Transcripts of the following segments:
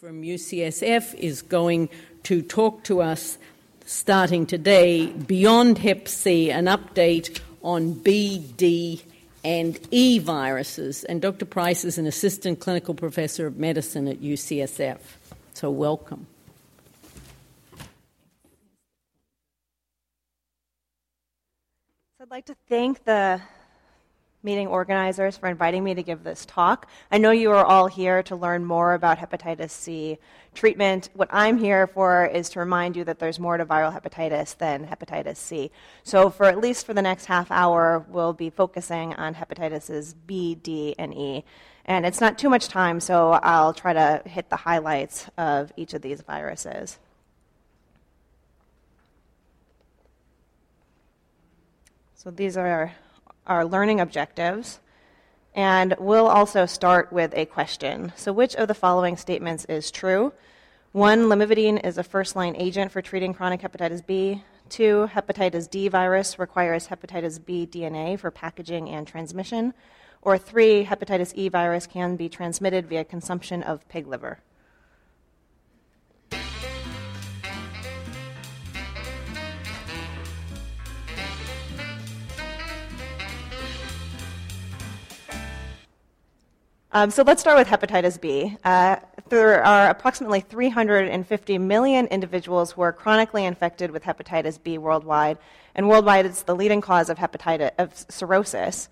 from UCSF is going to talk to us starting today beyond Hep C, an update on B, D, and E viruses. And Dr. Price is an assistant clinical professor of medicine at UCSF. So, welcome. So, I'd like to thank the meeting organizers for inviting me to give this talk. I know you are all here to learn more about hepatitis C treatment. What I'm here for is to remind you that there's more to viral hepatitis than hepatitis C. So, for at least for the next half hour, we'll be focusing on hepatitis B, D, and E. And it's not too much time, so I'll try to hit the highlights of each of these viruses. So, these are our learning objectives. And we'll also start with a question. So, which of the following statements is true? One, lamivudine is a first line agent for treating chronic hepatitis B. Two, hepatitis D virus requires hepatitis B DNA for packaging and transmission. Or three, hepatitis E virus can be transmitted via consumption of pig liver. Um, so let's start with hepatitis B. Uh, there are approximately 350 million individuals who are chronically infected with hepatitis B worldwide, and worldwide it's the leading cause of hepatitis of cirrhosis.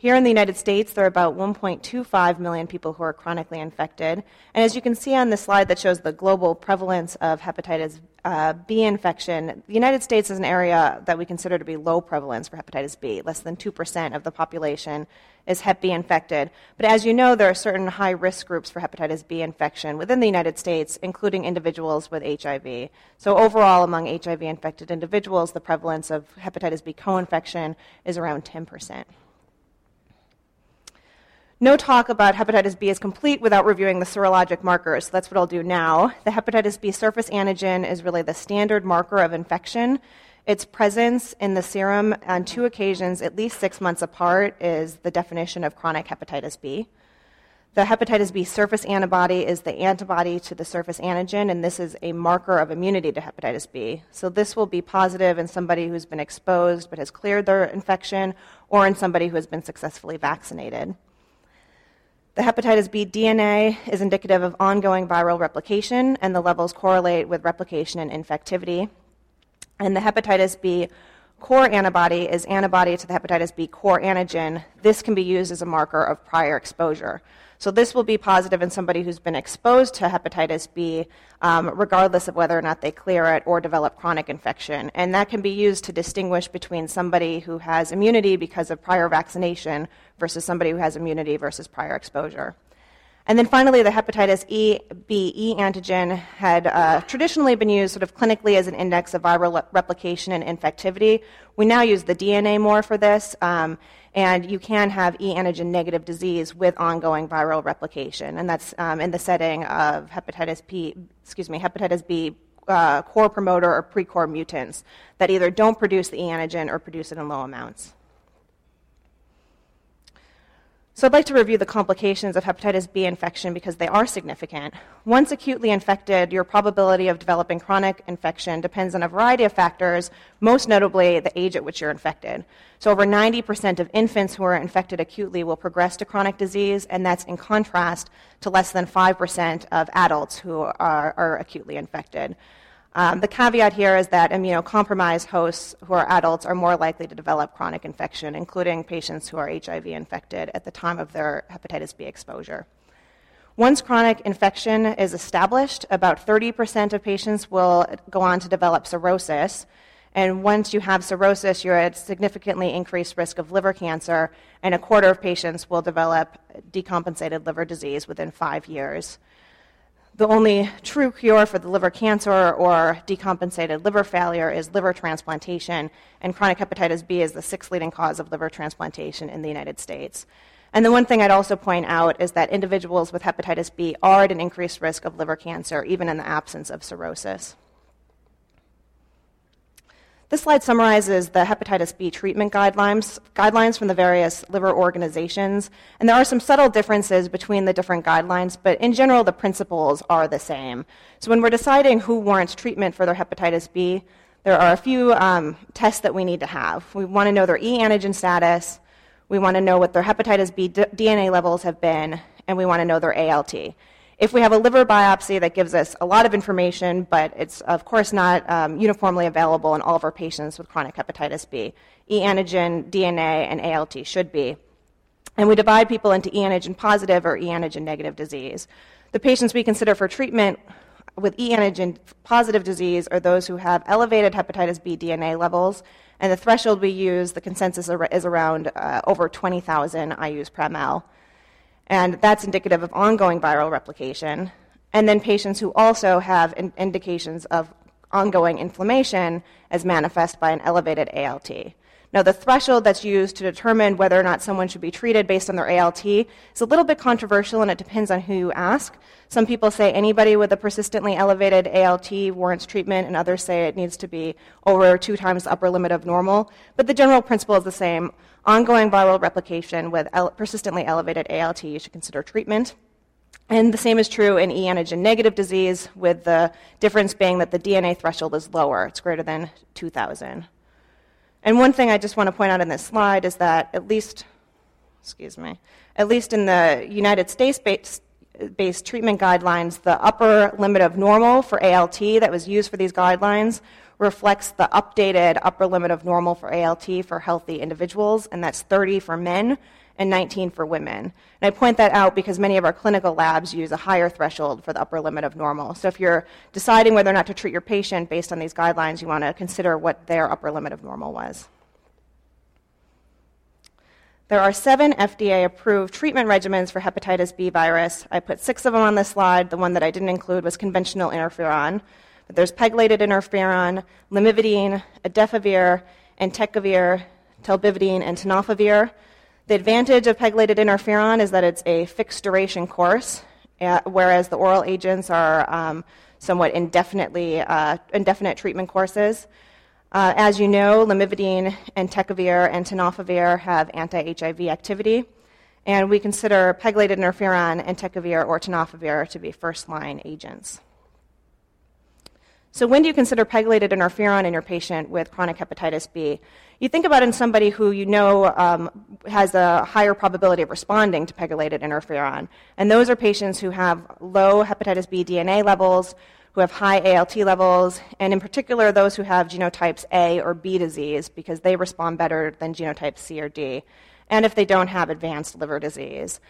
Here in the United States, there are about 1.25 million people who are chronically infected. And as you can see on the slide that shows the global prevalence of hepatitis uh, B infection, the United States is an area that we consider to be low prevalence for hepatitis B. Less than 2% of the population is Hep B infected. But as you know, there are certain high risk groups for hepatitis B infection within the United States, including individuals with HIV. So, overall, among HIV infected individuals, the prevalence of hepatitis B co infection is around 10%. No talk about hepatitis B is complete without reviewing the serologic markers. So that's what I'll do now. The hepatitis B surface antigen is really the standard marker of infection. Its presence in the serum on two occasions, at least six months apart, is the definition of chronic hepatitis B. The hepatitis B surface antibody is the antibody to the surface antigen, and this is a marker of immunity to hepatitis B. So, this will be positive in somebody who's been exposed but has cleared their infection, or in somebody who has been successfully vaccinated. The hepatitis B DNA is indicative of ongoing viral replication, and the levels correlate with replication and infectivity. And the hepatitis B core antibody is antibody to the hepatitis B core antigen. This can be used as a marker of prior exposure. So this will be positive in somebody who's been exposed to hepatitis B, um, regardless of whether or not they clear it or develop chronic infection. And that can be used to distinguish between somebody who has immunity because of prior vaccination versus somebody who has immunity versus prior exposure. And then finally, the hepatitis E, B, E antigen had uh, traditionally been used sort of clinically as an index of viral le- replication and infectivity. We now use the DNA more for this. Um, and you can have e antigen negative disease with ongoing viral replication, and that's um, in the setting of hepatitis B, excuse me, hepatitis B uh, core promoter or pre-core mutants that either don't produce the e antigen or produce it in low amounts. So I'd like to review the complications of hepatitis B infection because they are significant. Once acutely infected, your probability of developing chronic infection depends on a variety of factors, most notably the age at which you're infected. So over 90% of infants who are infected acutely will progress to chronic disease, and that's in contrast to less than 5% of adults who are, are acutely infected. Um, the caveat here is that immunocompromised hosts who are adults are more likely to develop chronic infection, including patients who are HIV infected at the time of their hepatitis B exposure. Once chronic infection is established, about 30% of patients will go on to develop cirrhosis. And once you have cirrhosis, you're at significantly increased risk of liver cancer, and a quarter of patients will develop decompensated liver disease within five years the only true cure for the liver cancer or decompensated liver failure is liver transplantation, and chronic hepatitis B is the sixth leading cause of liver transplantation in the United States. And the one thing I'd also point out is that individuals with hepatitis B are at an increased risk of liver cancer, even in the absence of cirrhosis. This slide summarizes the hepatitis B treatment guidelines, guidelines from the various liver organizations. And there are some subtle differences between the different guidelines, but in general, the principles are the same. So when we're deciding who warrants treatment for their hepatitis B, there are a few um, tests that we need to have. We want to know their e antigen status, we want to know what their hepatitis B d- DNA levels have been, and we want to know their ALT. If we have a liver biopsy, that gives us a lot of information, but it's of course not um, uniformly available in all of our patients with chronic hepatitis B. E antigen, DNA, and ALT should be. And we divide people into e antigen positive or e antigen negative disease. The patients we consider for treatment with e antigen positive disease are those who have elevated hepatitis B DNA levels, and the threshold we use, the consensus is around uh, over 20,000 IUs per ml and that's indicative of ongoing viral replication. And then patients who also have in- indications of ongoing inflammation as manifest by an elevated ALT. Now, the threshold that's used to determine whether or not someone should be treated based on their ALT is a little bit controversial and it depends on who you ask. Some people say anybody with a persistently elevated ALT warrants treatment, and others say it needs to be over two times the upper limit of normal. But the general principle is the same ongoing viral replication with persistently elevated ALT, you should consider treatment. And the same is true in e antigen negative disease, with the difference being that the DNA threshold is lower, it's greater than 2,000. And one thing I just want to point out in this slide is that at least, excuse me, at least in the United States based, based treatment guidelines, the upper limit of normal for ALT that was used for these guidelines reflects the updated upper limit of normal for ALT for healthy individuals, and that's 30 for men and 19 for women. And I point that out because many of our clinical labs use a higher threshold for the upper limit of normal. So if you're deciding whether or not to treat your patient based on these guidelines, you want to consider what their upper limit of normal was. There are seven FDA approved treatment regimens for hepatitis B virus. I put six of them on this slide. The one that I didn't include was conventional interferon. But there's pegylated interferon, lamivudine, adefovir, entecavir, telbivudine, and tenofovir. The advantage of pegylated interferon is that it's a fixed duration course, uh, whereas the oral agents are um, somewhat indefinitely uh, indefinite treatment courses. Uh, as you know, lamivudine, entecavir, and tenofovir have anti-HIV activity, and we consider pegylated interferon, entecavir, or tenofovir to be first-line agents. So, when do you consider pegylated interferon in your patient with chronic hepatitis B? You think about in somebody who you know um, has a higher probability of responding to pegylated interferon. And those are patients who have low hepatitis B DNA levels, who have high ALT levels, and in particular those who have genotypes A or B disease because they respond better than genotypes C or D, and if they don't have advanced liver disease.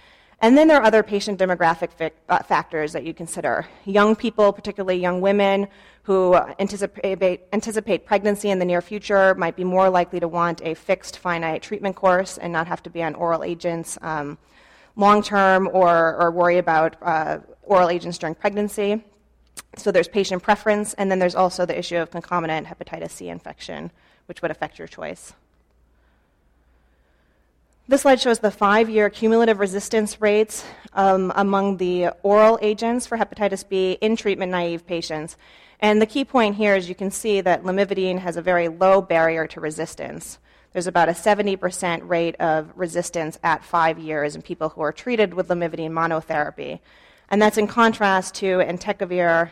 And then there are other patient demographic uh, factors that you consider. Young people, particularly young women who anticipate, anticipate pregnancy in the near future, might be more likely to want a fixed, finite treatment course and not have to be on oral agents um, long term or, or, worry about uh, oral agents during pregnancy. So there's patient preference, and then there's also the issue of concomitant hepatitis C infection, which would affect your choice. This slide shows the five year cumulative resistance rates um, among the oral agents for hepatitis B in treatment naive patients. And the key point here is you can see that lamivudine has a very low barrier to resistance. There's about a 70% rate of resistance at five years in people who are treated with lamivudine monotherapy. And that's in contrast to entecavir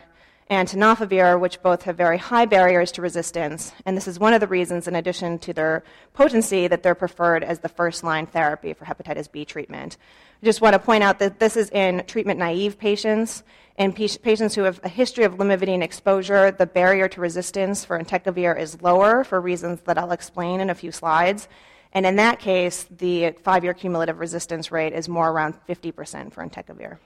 and tenofovir, which both have very high barriers to resistance. And this is one of the reasons, in addition to their potency, that they're preferred as the first line therapy for hepatitis B treatment. I just want to point out that this is in treatment naive patients. In patients who have a history of lamivudine exposure, the barrier to resistance for entecavir is lower for reasons that I'll explain in a few slides. And in that case, the five year cumulative resistance rate is more around 50% for entecavir.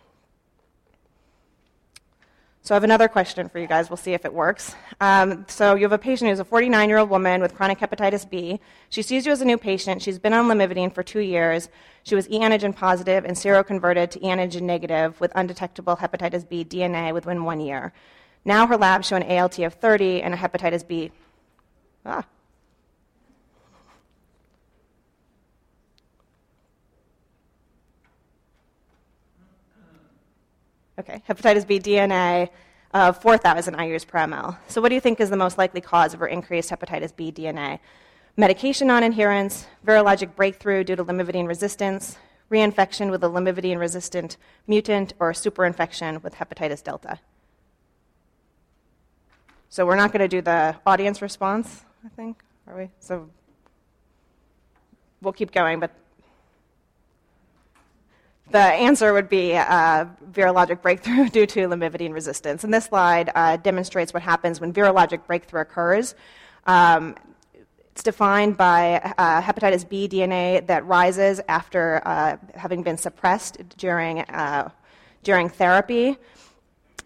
So I have another question for you guys. We'll see if it works. Um, so you have a patient who's a 49 year old woman with chronic hepatitis B. She sees you as a new patient. She's been on lamivudine for two years. She was e antigen positive and seroconverted to e antigen negative with undetectable hepatitis B DNA within one year. Now her labs show an ALT of 30 and a hepatitis B. Ah. Okay, hepatitis B DNA of uh, 4,000 IUs per ml. So, what do you think is the most likely cause of our increased hepatitis B DNA? Medication non adherence, virologic breakthrough due to lamivudine resistance, reinfection with a lamivudine resistant mutant, or superinfection with hepatitis delta? So, we're not going to do the audience response, I think, are we? So, we'll keep going, but the answer would be uh, virologic breakthrough due to lamivudine resistance. And this slide uh, demonstrates what happens when virologic breakthrough occurs. Um, it's defined by uh, hepatitis B DNA that rises after uh, having been suppressed during, uh, during therapy.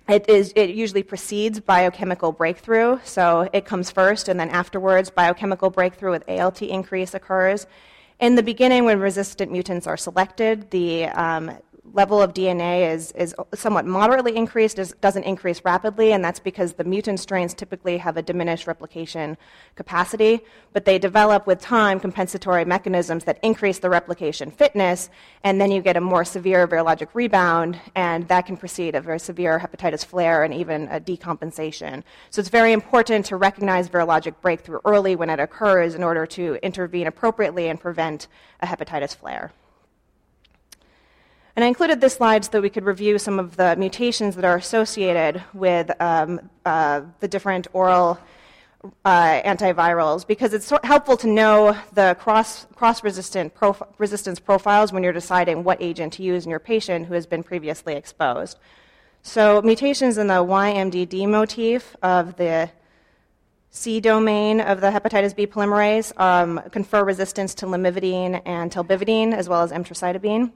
It, is, it usually precedes biochemical breakthrough, so it comes first, and then afterwards, biochemical breakthrough with ALT increase occurs. In the beginning, when resistant mutants are selected, the um, level of DNA is, is somewhat moderately increased, is, doesn't increase rapidly, and that's because the mutant strains typically have a diminished replication capacity, but they develop with time compensatory mechanisms that increase the replication fitness, and then you get a more severe virologic rebound, and that can precede a very severe hepatitis flare and even a decompensation. So it's very important to recognize virologic breakthrough early when it occurs in order to intervene appropriately and prevent a hepatitis flare. And I included this slide so that we could review some of the mutations that are associated with um, uh, the different oral uh, antivirals because it's helpful to know the cross, cross-resistant prof- resistance profiles when you're deciding what agent to use in your patient who has been previously exposed. So mutations in the YMDD motif of the C domain of the hepatitis B polymerase um, confer resistance to lamivudine and telbivudine as well as emtricitabine.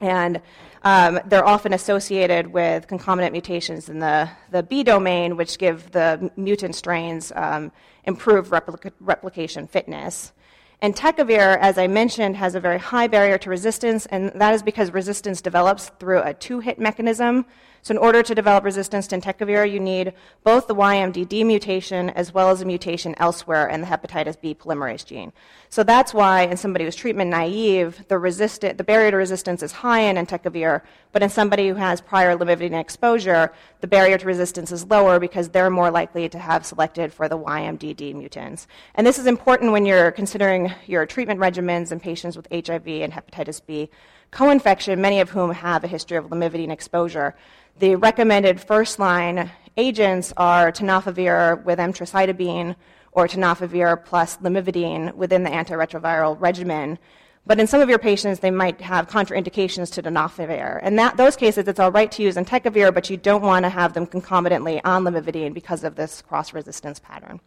And um, they're often associated with concomitant mutations in the, the B domain, which give the mutant strains um, improved replica- replication fitness. And Entecavir, as I mentioned, has a very high barrier to resistance, and that is because resistance develops through a two hit mechanism. So, in order to develop resistance to entecavir, you need both the YMDD mutation as well as a mutation elsewhere in the hepatitis B polymerase gene. So, that's why in somebody who's treatment naive, the, the barrier to resistance is high in entecavir, but in somebody who has prior lamivudine exposure, the barrier to resistance is lower because they're more likely to have selected for the YMDD mutants. And this is important when you're considering your treatment regimens in patients with HIV and hepatitis B co infection, many of whom have a history of lamivudine exposure. The recommended first line agents are tenofovir with emtricitabine or tenofovir plus lamivudine within the antiretroviral regimen. But in some of your patients, they might have contraindications to tenofovir. In that, those cases, it's all right to use entecavir, but you don't want to have them concomitantly on lamivudine because of this cross-resistance pattern.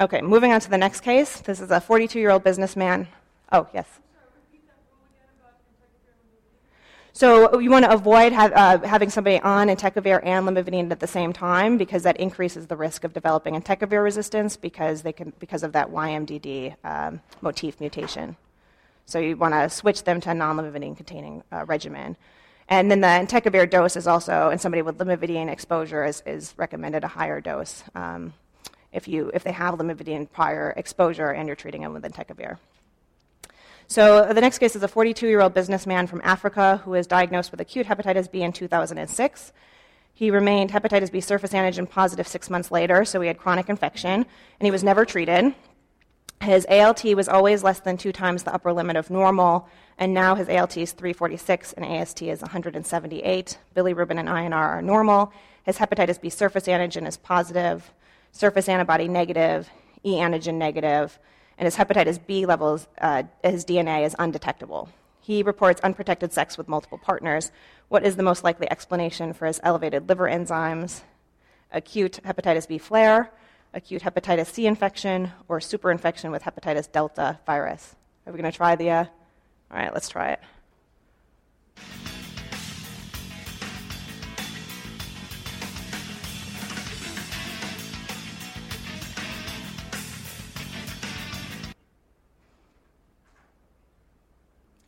Okay, moving on to the next case. This is a 42-year-old businessman. Oh, yes. So you want to avoid uh, having somebody on entecavir and lamivudine at the same time because that increases the risk of developing entecavir resistance because they can because of that YMDD um, motif mutation. So you want to switch them to a non-lamivudine containing uh, regimen. And then the entecavir dose is also, in somebody with lamivudine exposure, is, is recommended a higher dose um, if, you, if they have lamivudine prior exposure and you're treating them with entecavir. So the next case is a 42 year old businessman from Africa who was diagnosed with acute hepatitis B in 2006. He remained hepatitis B surface antigen positive six months later, so he had chronic infection, and he was never treated. His ALT was always less than two times the upper limit of normal, and now his ALT is 346 and AST is 178. Bilirubin and INR are normal. His hepatitis B surface antigen is positive, surface antibody negative, e antigen negative, and his hepatitis B levels, uh, his DNA is undetectable. He reports unprotected sex with multiple partners. What is the most likely explanation for his elevated liver enzymes? Acute hepatitis B flare, acute hepatitis C infection, or superinfection with hepatitis delta virus? Are we going to try the? Uh, all right, let's try it.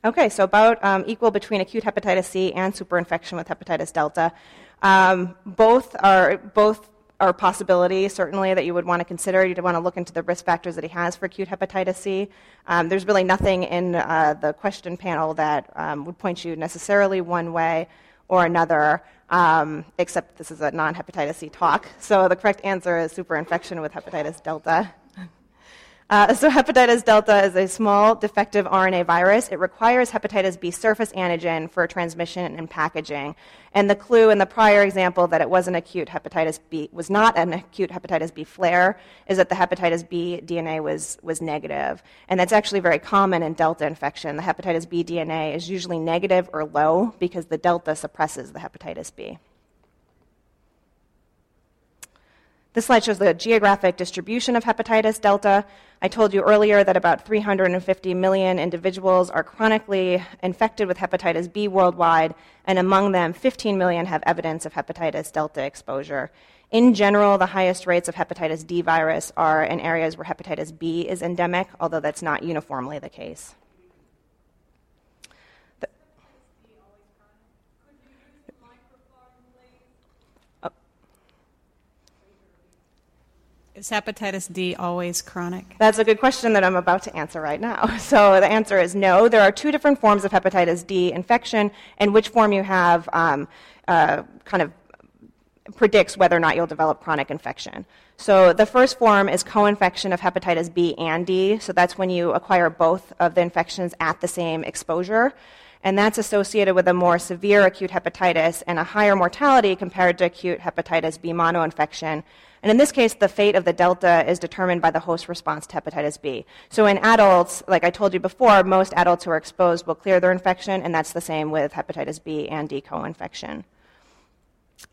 Okay, so about um, equal between acute hepatitis C and superinfection with hepatitis delta. Um, both are both are possibilities certainly that you would want to consider. You'd want to look into the risk factors that he has for acute hepatitis C. Um, there's really nothing in uh, the question panel that um, would point you necessarily one way or another, um, except this is a non hepatitis C talk. So the correct answer is superinfection with hepatitis delta. Uh, so, hepatitis delta is a small defective RNA virus. It requires hepatitis B surface antigen for transmission and packaging. And the clue in the prior example that it was an acute hepatitis B was not an acute hepatitis B flare is that the hepatitis B DNA was, was negative. And that's actually very common in delta infection. The hepatitis B DNA is usually negative or low because the delta suppresses the hepatitis B. This slide shows the geographic distribution of hepatitis delta. I told you earlier that about 350 million individuals are chronically infected with hepatitis B worldwide, and among them, 15 million have evidence of hepatitis delta exposure. In general, the highest rates of hepatitis D virus are in areas where hepatitis B is endemic, although that's not uniformly the case. Is hepatitis D always chronic? That's a good question that I'm about to answer right now. So the answer is no. There are two different forms of hepatitis D infection, and which form you have um, uh, kind of predicts whether or not you'll develop chronic infection. So the first form is co-infection of hepatitis B and D. So that's when you acquire both of the infections at the same exposure. And that's associated with a more severe acute hepatitis and a higher mortality compared to acute hepatitis B monoinfection and in this case, the fate of the delta is determined by the host response to hepatitis B. So in adults, like I told you before, most adults who are exposed will clear their infection, and that's the same with hepatitis B and D co-infection.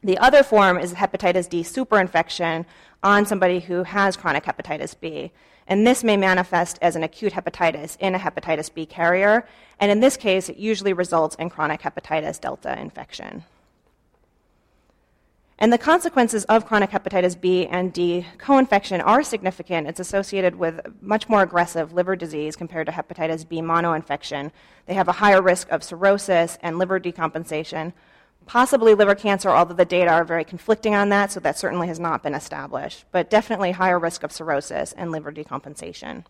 The other form is hepatitis D superinfection on somebody who has chronic hepatitis B. And this may manifest as an acute hepatitis in a hepatitis B carrier. And in this case, it usually results in chronic hepatitis delta infection. And the consequences of chronic hepatitis B and D co-infection are significant. It's associated with much more aggressive liver disease compared to hepatitis B mono infection. They have a higher risk of cirrhosis and liver decompensation, possibly liver cancer, although the data are very conflicting on that, so that certainly has not been established, but definitely higher risk of cirrhosis and liver decompensation.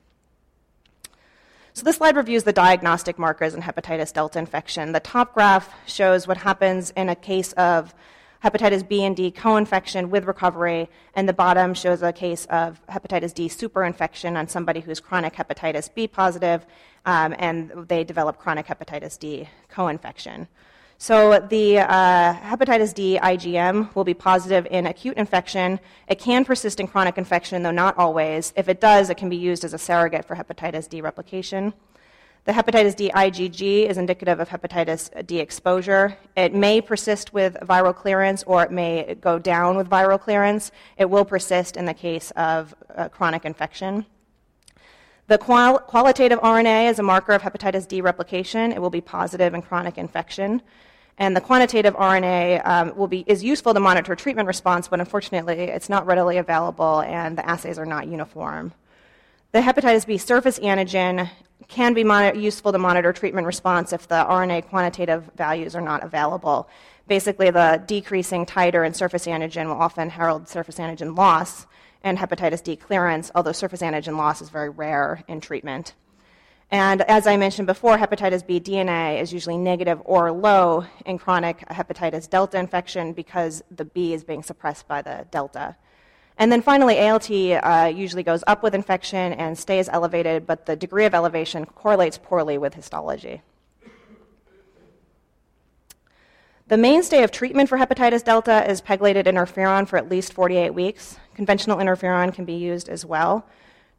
So this slide reviews the diagnostic markers in hepatitis delta infection. The top graph shows what happens in a case of hepatitis B and D co-infection with recovery, and the bottom shows a case of hepatitis D superinfection on somebody who's chronic hepatitis B positive, um, and they develop chronic hepatitis D co-infection. So the uh, hepatitis D IgM will be positive in acute infection. It can persist in chronic infection, though not always. If it does, it can be used as a surrogate for hepatitis D replication. The hepatitis D IgG is indicative of hepatitis D exposure. It may persist with viral clearance or it may go down with viral clearance. It will persist in the case of uh, chronic infection. The qual- qualitative RNA is a marker of hepatitis D replication. It will be positive in chronic infection. And the quantitative RNA um, will be, is useful to monitor treatment response, but unfortunately, it's not readily available and the assays are not uniform. The hepatitis B surface antigen can be useful to monitor treatment response if the RNA quantitative values are not available. Basically, the decreasing titer in surface antigen will often herald surface antigen loss and hepatitis D clearance, although surface antigen loss is very rare in treatment. And as I mentioned before, hepatitis B DNA is usually negative or low in chronic hepatitis delta infection because the B is being suppressed by the delta. And then finally, ALT uh, usually goes up with infection and stays elevated, but the degree of elevation correlates poorly with histology. The mainstay of treatment for hepatitis delta is pegylated interferon for at least 48 weeks. Conventional interferon can be used as well.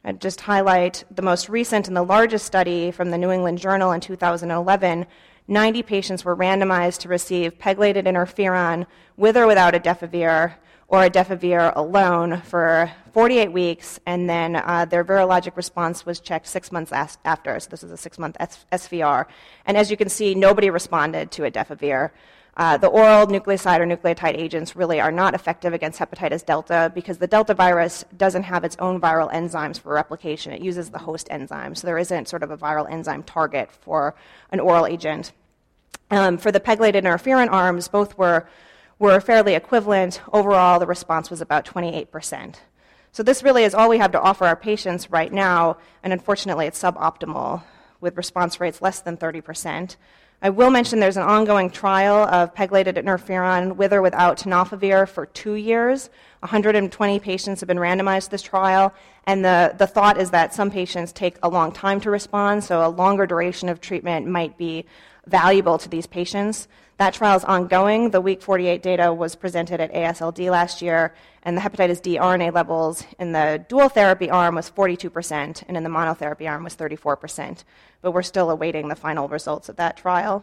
I'd just highlight the most recent and the largest study from the New England Journal in 2011. 90 patients were randomized to receive pegylated interferon with or without a adefovir or a adefovir alone for 48 weeks, and then uh, their virologic response was checked six months as- after. So this is a six-month S- SVR, and as you can see, nobody responded to a adefovir. Uh, the oral nucleoside or nucleotide agents really are not effective against hepatitis delta because the delta virus doesn't have its own viral enzymes for replication. It uses the host enzyme, so there isn't sort of a viral enzyme target for an oral agent. Um, for the pegylated interferon arms, both were were fairly equivalent. Overall, the response was about 28%. So, this really is all we have to offer our patients right now, and unfortunately, it's suboptimal with response rates less than 30%. I will mention there's an ongoing trial of pegylated interferon with or without tenofovir for two years. 120 patients have been randomized to this trial, and the, the thought is that some patients take a long time to respond, so a longer duration of treatment might be valuable to these patients. That trial is ongoing. The week 48 data was presented at AASLD last year, and the hepatitis D RNA levels in the dual therapy arm was 42%, and in the monotherapy arm was 34%. But we're still awaiting the final results of that trial.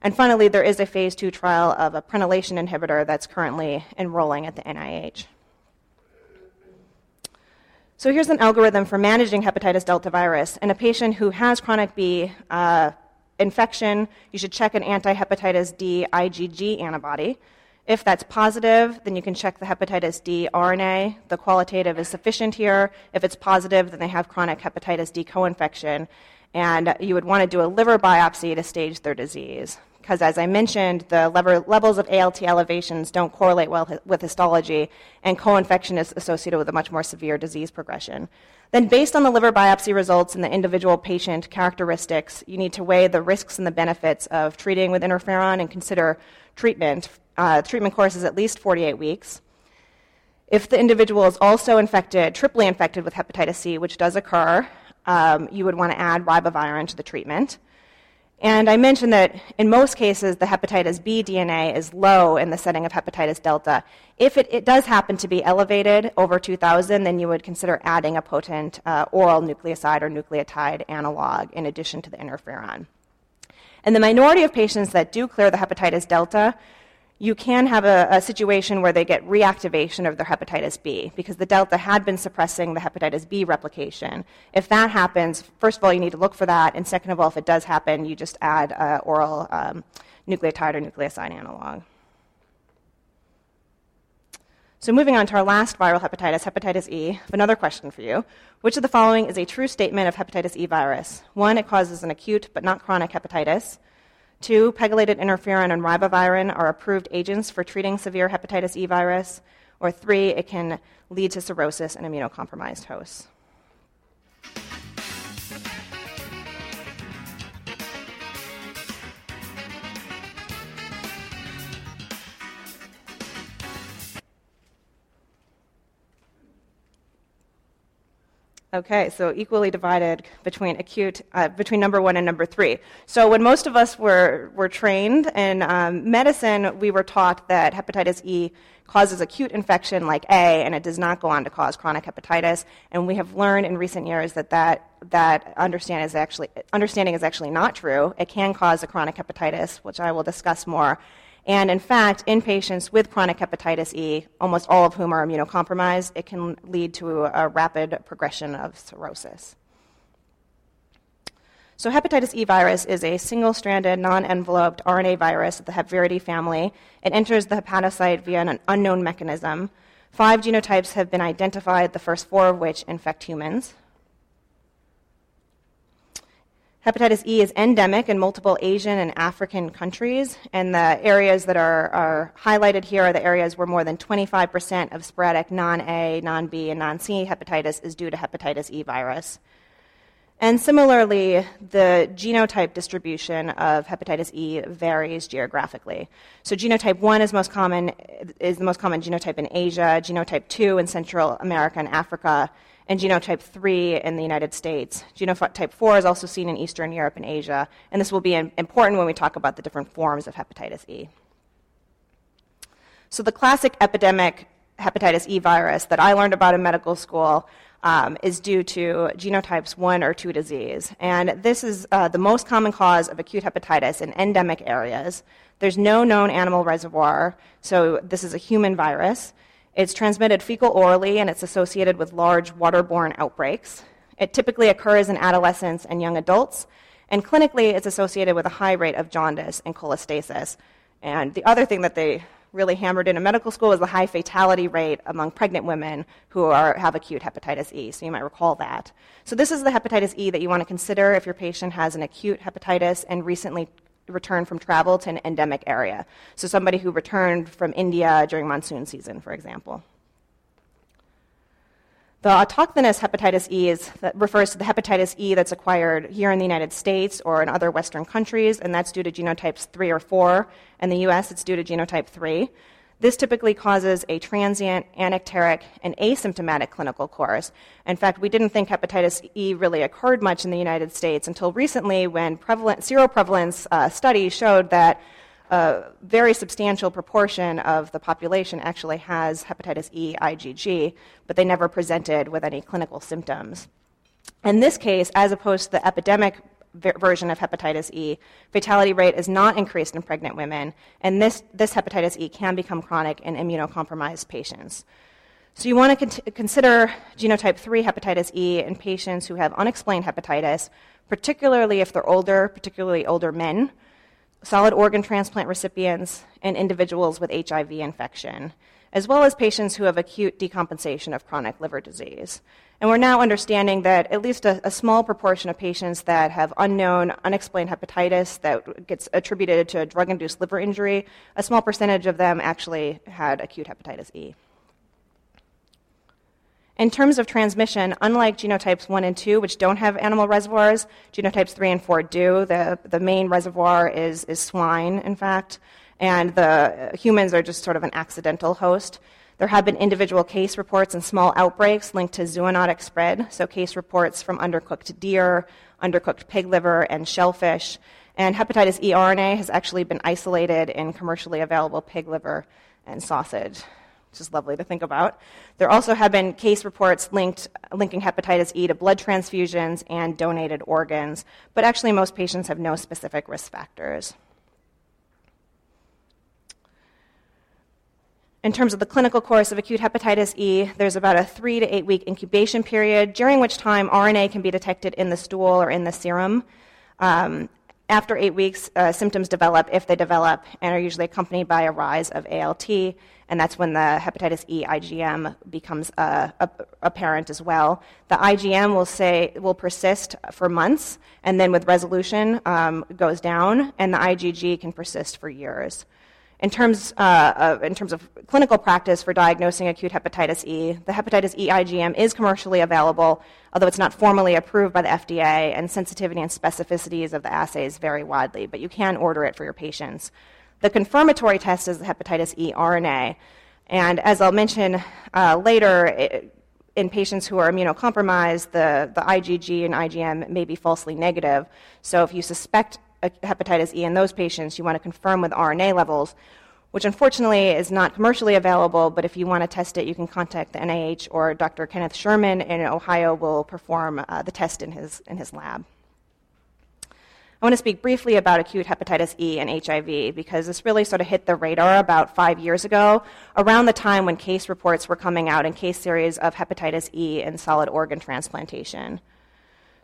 And finally, there is a phase two trial of a prenylation inhibitor that's currently enrolling at the NIH. So here's an algorithm for managing hepatitis delta virus. In a patient who has chronic B uh, infection, you should check an anti hepatitis D IgG antibody. If that's positive, then you can check the hepatitis D RNA. The qualitative is sufficient here. If it's positive, then they have chronic hepatitis D co infection. And you would want to do a liver biopsy to stage their disease. Because, as I mentioned, the levels of ALT elevations don't correlate well with histology, and co infection is associated with a much more severe disease progression. Then, based on the liver biopsy results and the individual patient characteristics, you need to weigh the risks and the benefits of treating with interferon and consider treatment. Uh, treatment course is at least 48 weeks. If the individual is also infected, triply infected with hepatitis C, which does occur, um, you would want to add ribavirin to the treatment. And I mentioned that in most cases, the hepatitis B DNA is low in the setting of hepatitis delta. If it, it does happen to be elevated over 2,000, then you would consider adding a potent uh, oral nucleoside or nucleotide analog in addition to the interferon. And the minority of patients that do clear the hepatitis delta, you can have a, a, situation where they get reactivation of their hepatitis B because the delta had been suppressing the hepatitis B replication. If that happens, first of all, you need to look for that, and second of all, if it does happen, you just add uh, oral um, nucleotide or nucleoside analog. So, moving on to our last viral hepatitis, hepatitis E, another question for you. Which of the following is a true statement of hepatitis E virus? One, it causes an acute but not chronic hepatitis. Two, pegylated interferon and ribavirin are approved agents for treating severe hepatitis E virus. Or three, it can lead to cirrhosis in immunocompromised hosts. Okay, so equally divided between acute, uh, between number one and number three. So when most of us were, were trained in um, medicine, we were taught that hepatitis E causes acute infection like A, and it does not go on to cause chronic hepatitis. And we have learned in recent years that that, that understand is actually, understanding is actually not true. It can cause a chronic hepatitis, which I will discuss more. And in fact, in patients with chronic hepatitis E, almost all of whom are immunocompromised, it can lead to a, rapid progression of cirrhosis. So, hepatitis E virus is a single stranded, non enveloped RNA virus of the Hepeviridae family. It enters the hepatocyte via an unknown mechanism. Five genotypes have been identified, the first four of which infect humans. Hepatitis E is endemic in multiple Asian and African countries, and the areas that are, are highlighted here are the areas where more than 25% of sporadic non A, non B, and non C hepatitis is due to hepatitis E virus. And similarly, the genotype distribution of hepatitis E varies geographically. So genotype 1 is most common is the most common genotype in Asia, genotype 2 in Central America and Africa, and genotype 3 in the United States. Genotype 4 is also seen in Eastern Europe and Asia, and this will be important when we talk about the different forms of hepatitis E. So, the classic epidemic hepatitis E virus that I learned about in medical school um, is due to genotypes 1 or 2 disease. And this is uh, the most common cause of acute hepatitis in endemic areas. There's no known animal reservoir, so this is a human virus. It's transmitted fecal orally and it's associated with large waterborne outbreaks. It typically occurs in adolescents and young adults, and clinically it's associated with a high rate of jaundice and cholestasis. And the other thing that they really hammered in in medical school is the high fatality rate among pregnant women who are, have acute hepatitis E. So you might recall that. So this is the hepatitis E that you want to consider if your patient has an acute hepatitis and recently returned from travel to an endemic area. So, somebody who returned from India during monsoon season, for example. The autochthonous hepatitis E is, refers to the hepatitis E that's acquired here in the United States or in other Western countries, and that's due to genotypes 3 or 4. In the US, it's due to genotype 3. This typically causes a transient, anicteric, and asymptomatic clinical course. In fact, we didn't think hepatitis E really occurred much in the United States until recently when prevalent, seroprevalence uh, studies showed that a very substantial proportion of the population actually has hepatitis E IgG, but they never presented with any clinical symptoms. In this case, as opposed to the epidemic version of hepatitis E. Fatality rate is not increased in pregnant women, and this, this hepatitis E can become chronic in immunocompromised patients. So, you want to con- consider genotype 3 hepatitis E in patients who have unexplained hepatitis, particularly if they're older, particularly older men, solid organ transplant recipients, and individuals with HIV infection, as well as patients who have acute decompensation of chronic liver disease. And we're now understanding that at least a, a, small proportion of patients that have unknown, unexplained hepatitis that gets attributed to a drug induced liver injury, a small percentage of them actually had acute hepatitis E. In terms of transmission, unlike genotypes 1 and 2, which don't have animal reservoirs, genotypes 3 and 4 do. The, the main reservoir is, is swine, in fact, and the humans are just sort of an accidental host. There have been individual case reports and small outbreaks linked to zoonotic spread, so case reports from undercooked deer, undercooked pig liver, and shellfish. And hepatitis E RNA has actually been isolated in commercially available pig liver and sausage, which is lovely to think about. There also have been case reports linked, linking hepatitis E to blood transfusions and donated organs, but actually, most patients have no specific risk factors. In terms of the clinical course of acute hepatitis E, there's about a three to eight week incubation period, during which time RNA can be detected in the stool or in the serum. Um, after eight weeks, uh, symptoms develop if they develop and are usually accompanied by a rise of ALT, and that's when the hepatitis E IgM becomes uh, apparent as well. The IgM will say will persist for months, and then with resolution um, goes down, and the IgG can persist for years. In terms, uh, of, in terms of clinical practice for diagnosing acute hepatitis E, the hepatitis E IgM is commercially available, although it's not formally approved by the FDA, and sensitivity and specificities of the assays vary widely, but you can order it for your patients. The confirmatory test is the hepatitis E RNA, and as I'll mention uh, later, it, in patients who are immunocompromised, the, the IgG and IgM may be falsely negative. So if you suspect hepatitis E in those patients, you want to confirm with RNA levels, which unfortunately is not commercially available, but if you want to test it, you can contact the NIH or Dr. Kenneth Sherman in Ohio will perform uh, the test in his, in his lab. I want to speak briefly about acute hepatitis E and HIV because this really sort of hit the radar about five years ago, around the time when case reports were coming out in case series of hepatitis E and solid organ transplantation.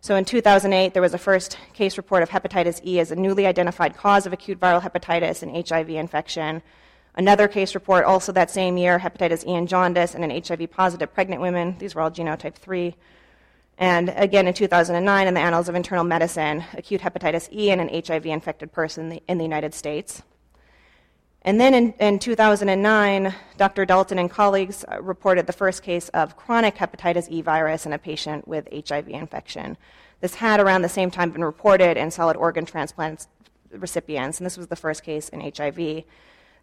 So in 2008, there was a first case report of hepatitis E as a newly identified cause of acute viral hepatitis and HIV infection. Another case report also that same year, hepatitis E and jaundice in an HIV positive pregnant woman. These were all genotype 3. And again in 2009, in the Annals of Internal Medicine, acute hepatitis E in an HIV infected person in the, in the United States. And then in, in, 2009, Dr. Dalton and colleagues uh, reported the first case of chronic hepatitis E virus in a patient with HIV infection. This had around the same time been reported in solid organ transplant recipients, and this was the first case in HIV.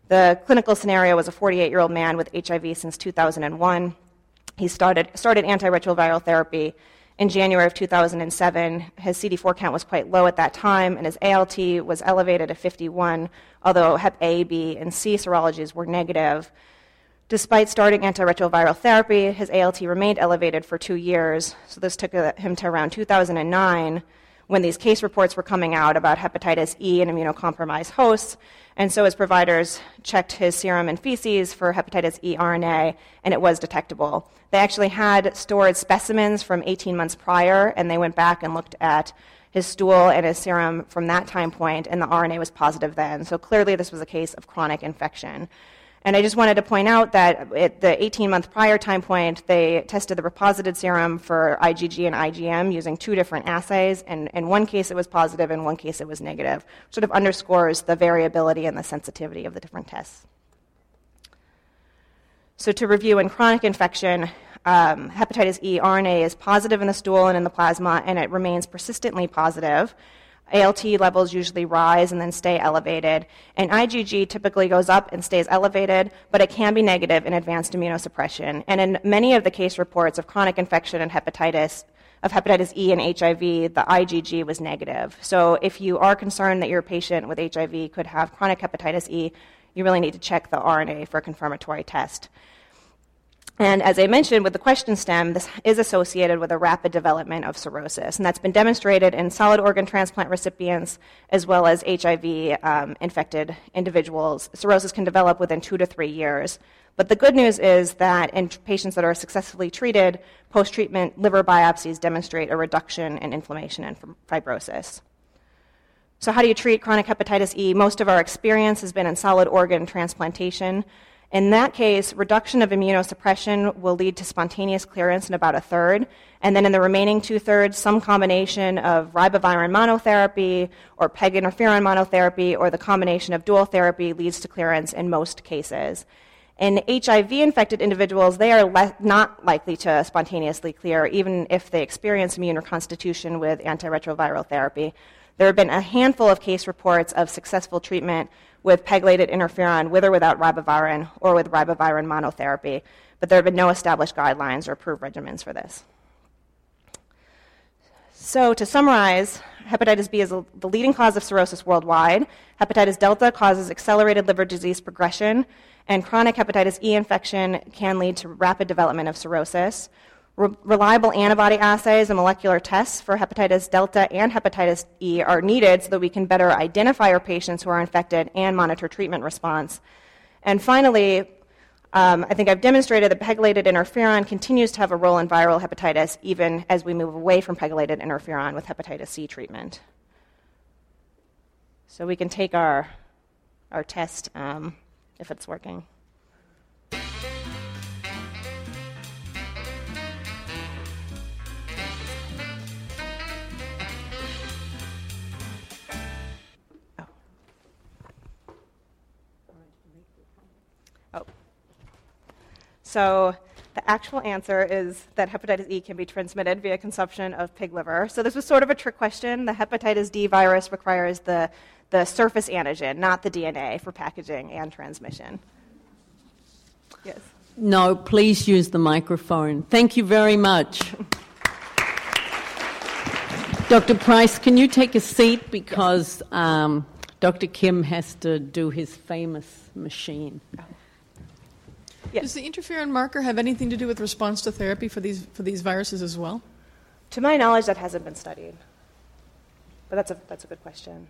The clinical scenario was a 48 year old man with HIV since 2001. He started, started antiretroviral therapy in January of 2007. His CD4 count was quite low at that time, and his ALT was elevated to 51, although Hep A, B, and C serologies were negative. Despite starting antiretroviral therapy, his ALT remained elevated for two years, so this took uh, him to around 2009 when these case reports were coming out about hepatitis E in immunocompromised hosts. And so his providers checked his serum and feces for hepatitis E RNA, and it was detectable. They actually had stored specimens from 18 months prior, and they went back and looked at his stool and his serum from that time point, and the RNA was positive then. So clearly, this was a case of chronic infection. And I just wanted to point out that at the 18 month prior time point, they tested the reposited serum for IgG and IgM using two different assays. And in one case it was positive, in one case it was negative. Sort of underscores the variability and the sensitivity of the different tests. So, to review in chronic infection, um, hepatitis E RNA is positive in the stool and in the plasma, and it remains persistently positive. ALT levels usually rise and then stay elevated. And IgG typically goes up and stays elevated, but it can be negative in advanced immunosuppression. And in many of the case reports of chronic infection and hepatitis, of hepatitis E and HIV, the IgG was negative. So if you are concerned that your patient with HIV could have chronic hepatitis E, you really need to check the RNA for a confirmatory test. And as I mentioned with the question stem, this is associated with a rapid development of cirrhosis. And that's been demonstrated in solid organ transplant recipients as well as HIV um, infected individuals. Cirrhosis can develop within two to three years. But the good news is that in patients that are successfully treated, post treatment liver biopsies demonstrate a reduction in inflammation and fibrosis. So, how do you treat chronic hepatitis E? Most of our experience has been in solid organ transplantation. In that case, reduction of immunosuppression will lead to spontaneous clearance in about a third. And then in the remaining two thirds, some combination of ribavirin monotherapy or PEG interferon monotherapy or the combination of dual therapy leads to clearance in most cases. In HIV infected individuals, they are le- not likely to spontaneously clear, even if they experience immune reconstitution with antiretroviral therapy. There have been a handful of case reports of successful treatment with pegylated interferon with or without ribavirin or with ribavirin monotherapy, but there have been no established guidelines or approved regimens for this. So, to summarize, hepatitis B is the leading cause of cirrhosis worldwide. Hepatitis delta causes accelerated liver disease progression, and chronic hepatitis E infection can lead to rapid development of cirrhosis. Re- reliable antibody assays and molecular tests for hepatitis delta and hepatitis E are needed so that we can better identify our patients who are infected and monitor treatment response. And finally, um, I think I've demonstrated that pegylated interferon continues to have a role in viral hepatitis even as we move away from pegylated interferon with hepatitis C treatment. So we can take our, our test um, if it's working. So the actual answer is that hepatitis E can be transmitted via consumption of pig liver. So this was sort of a trick question. The hepatitis D virus requires the, the surface antigen, not the DNA, for packaging and transmission. Yes. No, please use the microphone. Thank you very much. Dr. Price, can you take a seat because um, Dr. Kim has to do his famous machine. Yes. Does the interferon marker have anything to do with response to therapy for these, for these viruses as well? To my knowledge, that hasn't been studied. But that's a, that's a good question.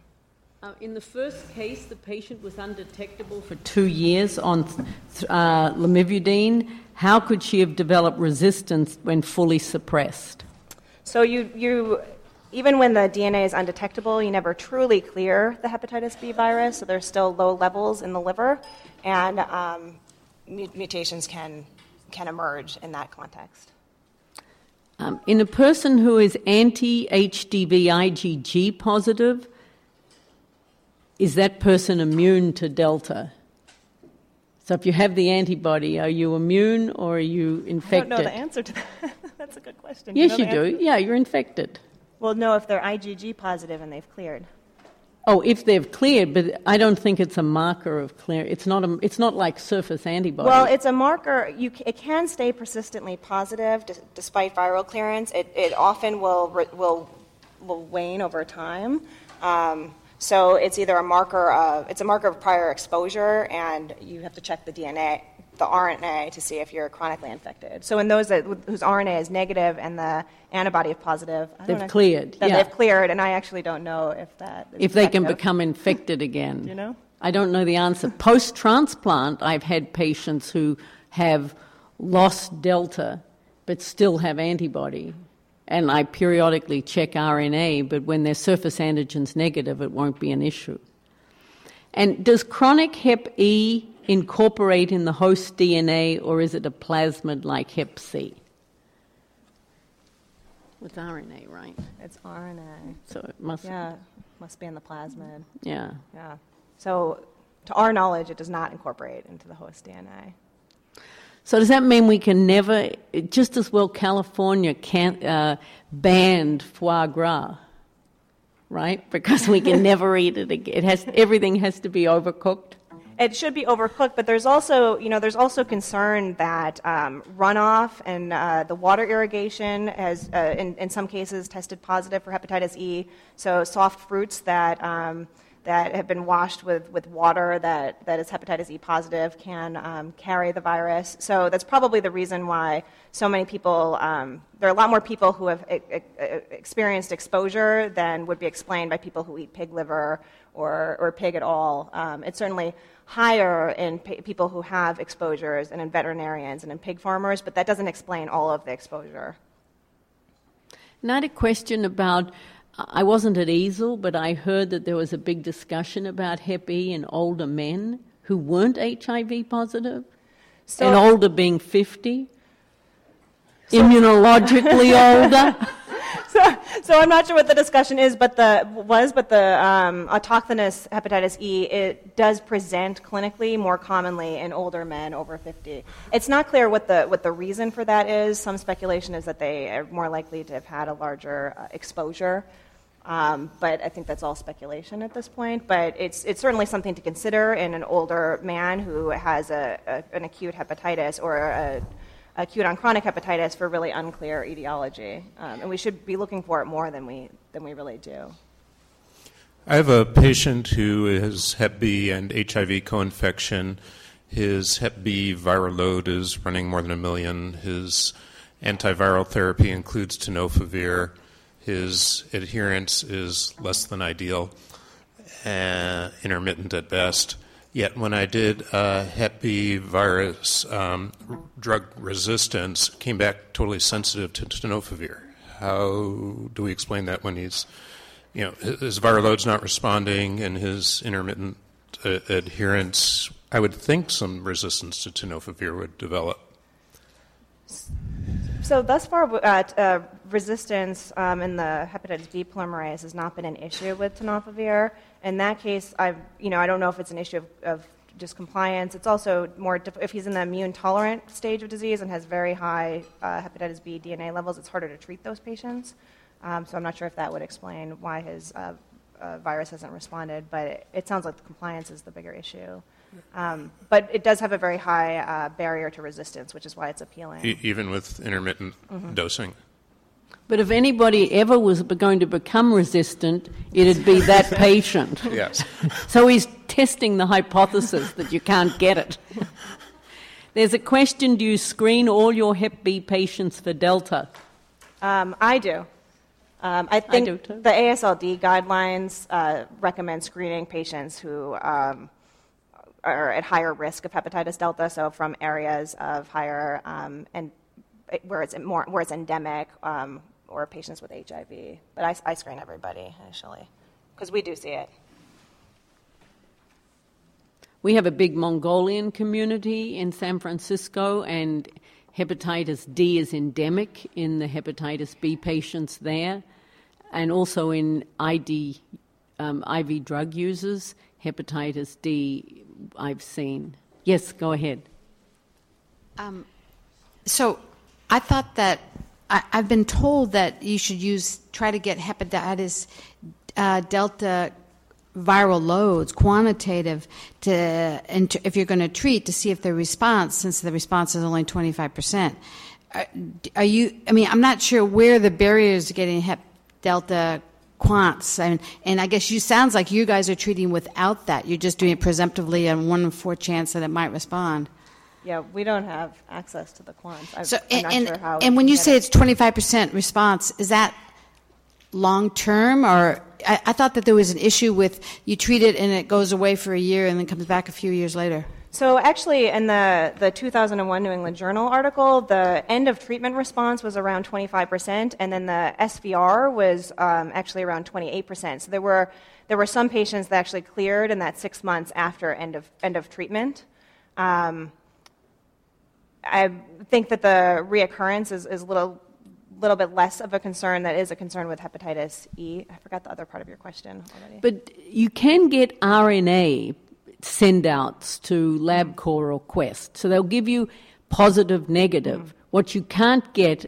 Uh, in the first case, the patient was undetectable for two years on uh, lamivudine. How could she have developed resistance when fully suppressed? So you, you, even when the DNA is undetectable, you never truly clear the hepatitis B virus. So there's still low levels in the liver, and um, mutations can, can emerge in that context. Um, in a person who is anti HDV IgG positive, is that person immune to Delta? So if you have the antibody, are you immune or are you infected? I don't know the answer to that. That's a good question. Yes, you, know you do. Yeah, you're infected. Well, no, if they're IgG positive and they've cleared. Oh, if they've cleared, but I don't think it's a marker of clear. It's not. A, it's not like surface antibody. Well, it's a marker. You, it can stay persistently positive d- despite viral clearance. It, it often will will will wane over time. Um, so it's either a marker of it's a marker of prior exposure, and you have to check the DNA the RNA to see if you're chronically infected. So in those that, whose RNA is negative and the antibody is positive, they've know, cleared. yeah. They've cleared, and I actually don't know if that. if they can become infected again. you know. I don't know the answer. Post transplant, I've had patients who have lost delta but still have antibody. And I periodically check RNA, but when their surface antigen's negative, it won't be an issue. And does chronic Hep E incorporate in the host DNA, or is it a plasmid like Hep C? It's RNA, right? It's RNA. So it must. Yeah, must be in the plasmid. Yeah. Yeah. So, to our knowledge, it does not incorporate into the host DNA. So does that mean we can never, just as well, California can't uh, banned foie gras, right? Because we can never eat it again. It has everything has to be overcooked. It should be overcooked, but there's also, you know, there's also concern that um, runoff and uh, the water irrigation has, uh, in, in some cases, tested positive for hepatitis E. So soft fruits that um, that have been washed with, with water that, that is hepatitis E positive can um, carry the virus. So that's probably the reason why so many people, um, there are a lot more people who have e- e- experienced exposure than would be explained by people who eat pig liver or, or pig at all. Um, it's certainly higher in p- people who have exposures and in veterinarians and in pig farmers, but that doesn't explain all of the exposure. Not a question about I wasn't at EASL, but I heard that there was a big discussion about Hep E in older men who weren't HIV positive, so, and older being 50, so, immunologically older. so, so I'm not sure what the discussion is, but the was, but the um, autochthonous hepatitis E it does present clinically more commonly in older men over 50. It's not clear what the what the reason for that is. Some speculation is that they are more likely to have had a larger uh, exposure. Um, but I think that's all speculation at this point. But it's, it's certainly something to consider in an older man who has a, a an acute hepatitis or a, acute on chronic hepatitis for really unclear etiology. Um, and we should be looking for it more than we, than we really do. I have a patient who has Hep B and HIV co infection. His Hep B viral load is running more than a million. His antiviral therapy includes tenofovir. His adherence is less than ideal, uh, intermittent at best. Yet when I did uh, Hep B virus um, drug resistance, came back totally sensitive to tenofovir. How do we explain that when he's, you know, his viral load's not responding and his intermittent uh, adherence? I would think some resistance to tenofovir would develop. So thus far, uh, resistance um, in the hepatitis B polymerase has not been an issue with tenofovir. In that case, I, you know, I don't know if it's an issue of, of just compliance. It's also more diff- if he's in the immune tolerant stage of disease and has very high uh, hepatitis B DNA levels, it's harder to treat those patients. Um, so I'm not sure if that would explain why his uh, uh, virus hasn't responded, but it, it sounds like the compliance is the bigger issue. Um, but it does have a very high uh, barrier to resistance, which is why it's appealing. E- even with intermittent mm-hmm. dosing. But if anybody ever was going to become resistant, it'd be that patient. yes. So he's testing the hypothesis that you can't get it. There's a question Do you screen all your Hep B patients for Delta? Um, I do. Um, I think I the AASLD guidelines uh, recommend screening patients who um, are at higher risk of hepatitis delta, so from areas of higher um, and where it's more where it's endemic um, or patients with HIV. But I, I screen everybody initially because we do see it. We have a big Mongolian community in San Francisco, and hepatitis D is endemic in the hepatitis B patients there, and also in ID, um, IV drug users. Hepatitis D I've seen. Yes, go ahead. Um, so I thought that I, have been told that you should use try to get hepatitis uh, delta viral loads quantitative to if you're going to treat to see if the response since the response is only 25% are, are you i mean i'm not sure where the barriers to getting hep delta quants. And, and I guess you sounds like you guys are treating without that. You're just doing it presumptively on one in four chance that it might respond. Yeah, we don't have access to the quants. I'm, so, I'm and, sure how and when you say it. it's 25% response, is that long term or I, I, thought that there was an issue with you treat it and it goes away for a year and then comes back a few years later so actually, in the, the 2001 New England Journal article, the end of treatment response was around 25%, and then the SVR was um, actually around 28%. So there were, there were some patients that actually cleared in that six months after end of, end of treatment. Um, I think that the reoccurrence is, is a little, little bit less of a concern. That is a concern with hepatitis E. I forgot the other part of your question already. But you can get RNA send outs to LabCorp or Quest. So they'll give you positive, negative. Mm-hmm. What you can't get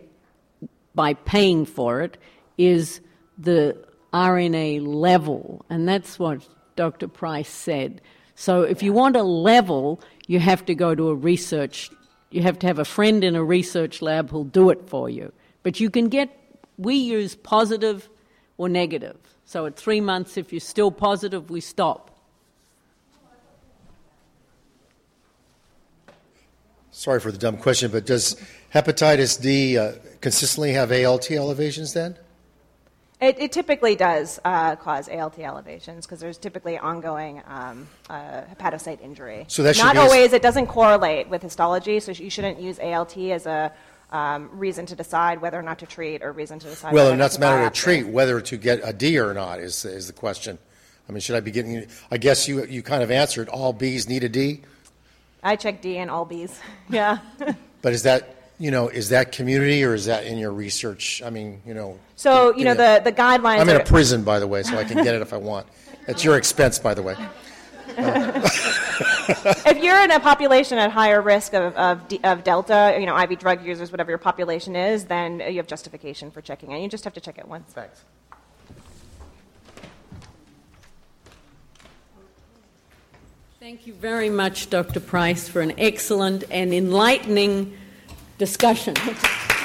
by paying for it is the RNA level, and that's what Dr. Price said. So if you want a level, you have to go to a research, you have to have a friend in a research lab who'll do it for you. But you can get, we use positive or negative. So at three months, if you're still positive, we stop. Sorry for the dumb question, but does hepatitis D uh, consistently have ALT elevations then? It, it typically does uh, cause ALT elevations because there's typically ongoing um, uh, hepatocyte injury. So that should Not be a s- always, it doesn't correlate with histology, so you shouldn't use ALT as a um, reason to decide whether or not to treat or reason to decide Well, and not that's a matter to treat, whether to get a D or not is, is the question. I mean, should I be getting, I guess you, you kind of answered, all Bs need a D, I check D and all Bs. yeah. but is that, you know, is that community or is that in your research? I mean, you know. So, you know, a- the, the guidelines I'm in are- a prison, by the way, so I can get it if I want. At your expense, by the way. if you're in a population at higher risk of, of, of delta, you know, IV drug users, whatever your population is, then you have justification for checking it. You just have to check it once. Thanks. Thank you very much, Dr. Price, for an excellent and enlightening discussion.